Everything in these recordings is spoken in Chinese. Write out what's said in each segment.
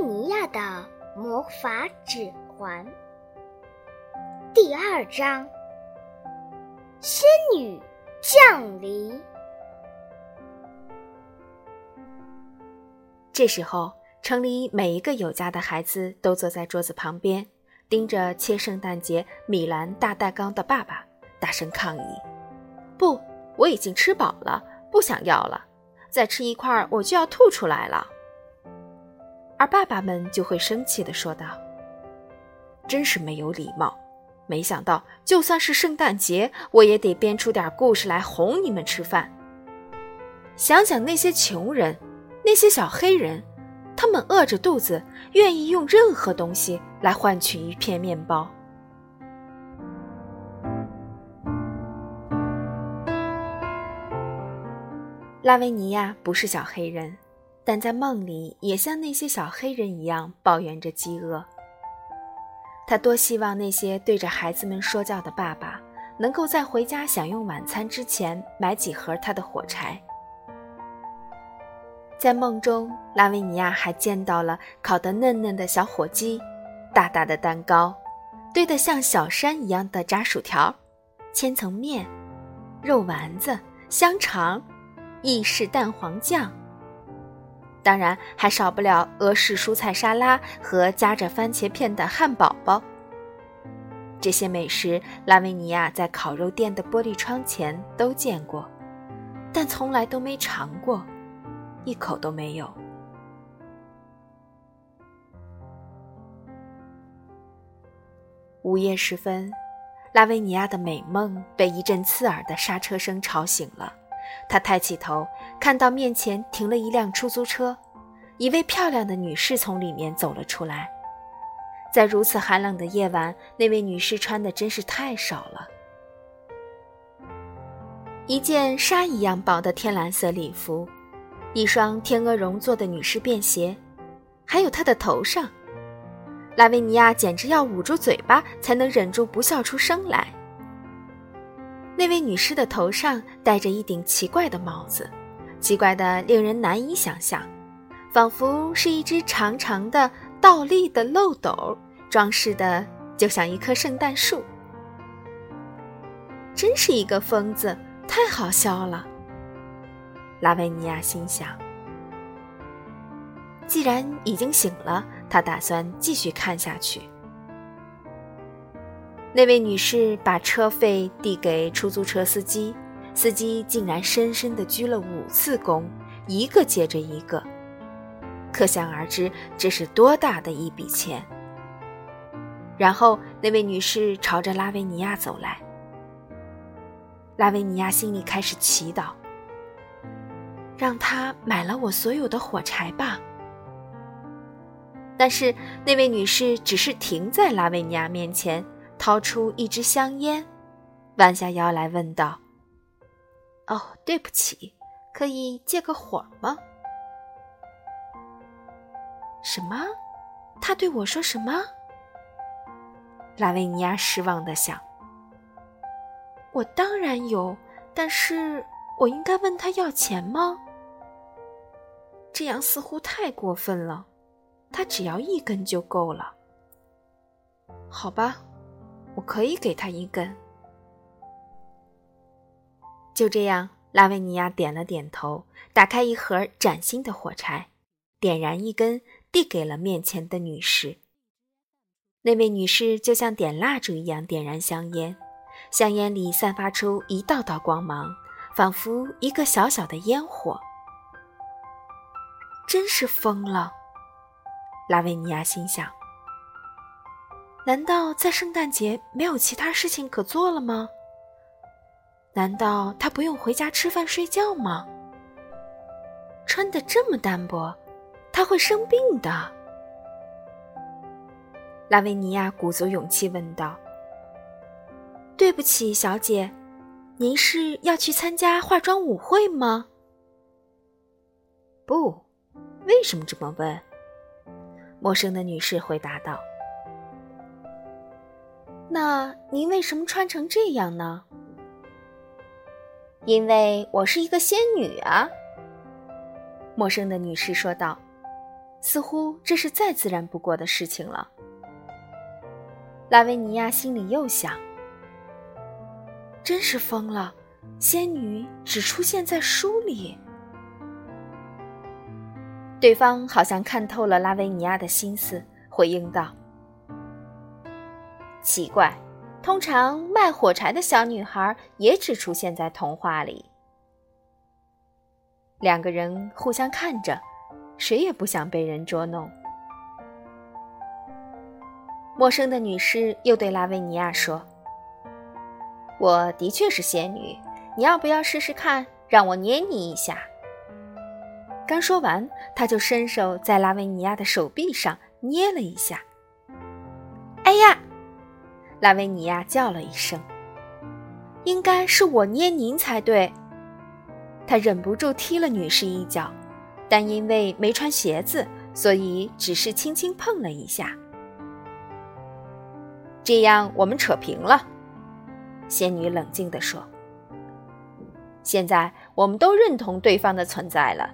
尼亚的魔法指环第二章：仙女降临。这时候，城里每一个有家的孩子都坐在桌子旁边，盯着切圣诞节米兰大蛋糕的爸爸，大声抗议：“不，我已经吃饱了，不想要了。再吃一块，我就要吐出来了。”而爸爸们就会生气地说道：“真是没有礼貌！没想到，就算是圣诞节，我也得编出点故事来哄你们吃饭。想想那些穷人，那些小黑人，他们饿着肚子，愿意用任何东西来换取一片面包。”拉维尼亚不是小黑人。但在梦里，也像那些小黑人一样抱怨着饥饿。他多希望那些对着孩子们说教的爸爸，能够在回家享用晚餐之前买几盒他的火柴。在梦中，拉维尼亚还见到了烤得嫩嫩的小火鸡，大大的蛋糕，堆得像小山一样的炸薯条，千层面，肉丸子，香肠，意式蛋黄酱。当然，还少不了俄式蔬菜沙拉和夹着番茄片的汉堡包。这些美食，拉维尼亚在烤肉店的玻璃窗前都见过，但从来都没尝过，一口都没有。午夜时分，拉维尼亚的美梦被一阵刺耳的刹车声吵醒了。他抬起头，看到面前停了一辆出租车，一位漂亮的女士从里面走了出来。在如此寒冷的夜晚，那位女士穿的真是太少了，一件纱一样薄的天蓝色礼服，一双天鹅绒做的女士便鞋，还有她的头上，拉维尼亚简直要捂住嘴巴才能忍住不笑出声来。那位女士的头上戴着一顶奇怪的帽子，奇怪的令人难以想象，仿佛是一只长长的倒立的漏斗，装饰的就像一棵圣诞树。真是一个疯子，太好笑了。拉维尼亚心想。既然已经醒了，他打算继续看下去。那位女士把车费递给出租车司机，司机竟然深深地鞠了五次躬，一个接着一个，可想而知这是多大的一笔钱。然后那位女士朝着拉维尼亚走来，拉维尼亚心里开始祈祷：让他买了我所有的火柴吧。但是那位女士只是停在拉维尼亚面前。掏出一支香烟，弯下腰来问道：“哦，对不起，可以借个火吗？”什么？他对我说什么？拉维尼亚失望的想：“我当然有，但是我应该问他要钱吗？这样似乎太过分了。他只要一根就够了。好吧。”我可以给他一根。就这样，拉维尼亚点了点头，打开一盒崭新的火柴，点燃一根，递给了面前的女士。那位女士就像点蜡烛一样点燃香烟，香烟里散发出一道道光芒，仿佛一个小小的烟火。真是疯了，拉维尼亚心想。难道在圣诞节没有其他事情可做了吗？难道他不用回家吃饭睡觉吗？穿的这么单薄，他会生病的。拉维尼亚鼓足勇气问道：“对不起，小姐，您是要去参加化妆舞会吗？”“不，为什么这么问？”陌生的女士回答道。那您为什么穿成这样呢？因为我是一个仙女啊。”陌生的女士说道。似乎这是再自然不过的事情了。拉维尼亚心里又想：真是疯了，仙女只出现在书里。对方好像看透了拉维尼亚的心思，回应道：“奇怪，通常卖火柴的小女孩也只出现在童话里。”两个人互相看着，谁也不想被人捉弄。陌生的女士又对拉维尼亚说：“我的确是仙女，你要不要试试看，让我捏你一下？”刚说完，他就伸手在拉维尼亚的手臂上捏了一下。哎呀！拉维尼亚叫了一声。应该是我捏您才对。他忍不住踢了女士一脚，但因为没穿鞋子，所以只是轻轻碰了一下。这样我们扯平了，仙女冷静地说。现在我们都认同对方的存在了。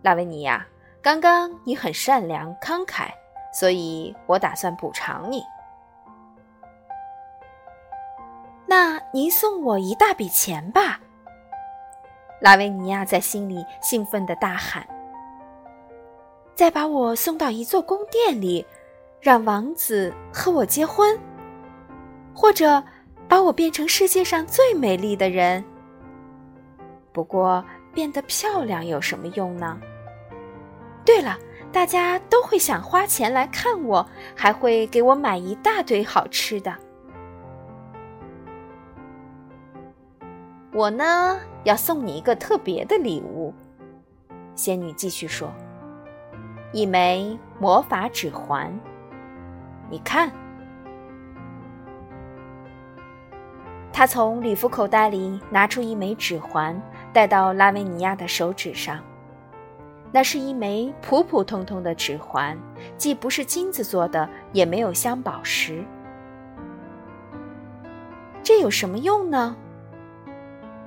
拉维尼亚，刚刚你很善良慷慨，所以我打算补偿你。您送我一大笔钱吧！拉维尼亚在心里兴奋地大喊：“再把我送到一座宫殿里，让王子和我结婚，或者把我变成世界上最美丽的人。不过，变得漂亮有什么用呢？”对了，大家都会想花钱来看我，还会给我买一大堆好吃的。我呢，要送你一个特别的礼物。仙女继续说：“一枚魔法指环，你看。”她从礼服口袋里拿出一枚指环，戴到拉维尼亚的手指上。那是一枚普普通通的指环，既不是金子做的，也没有镶宝石。这有什么用呢？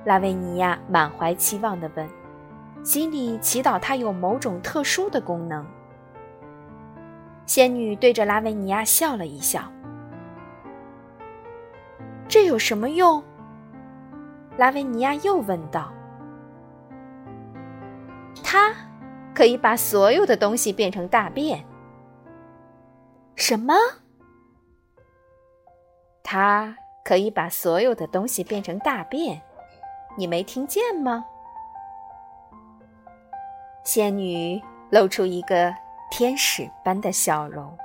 拉维尼亚满怀期望地问，心里祈祷它有某种特殊的功能。仙女对着拉维尼亚笑了一笑。这有什么用？拉维尼亚又问道。它。可以把所有的东西变成大便。什么？它可以把所有的东西变成大便，你没听见吗？仙女露出一个天使般的笑容。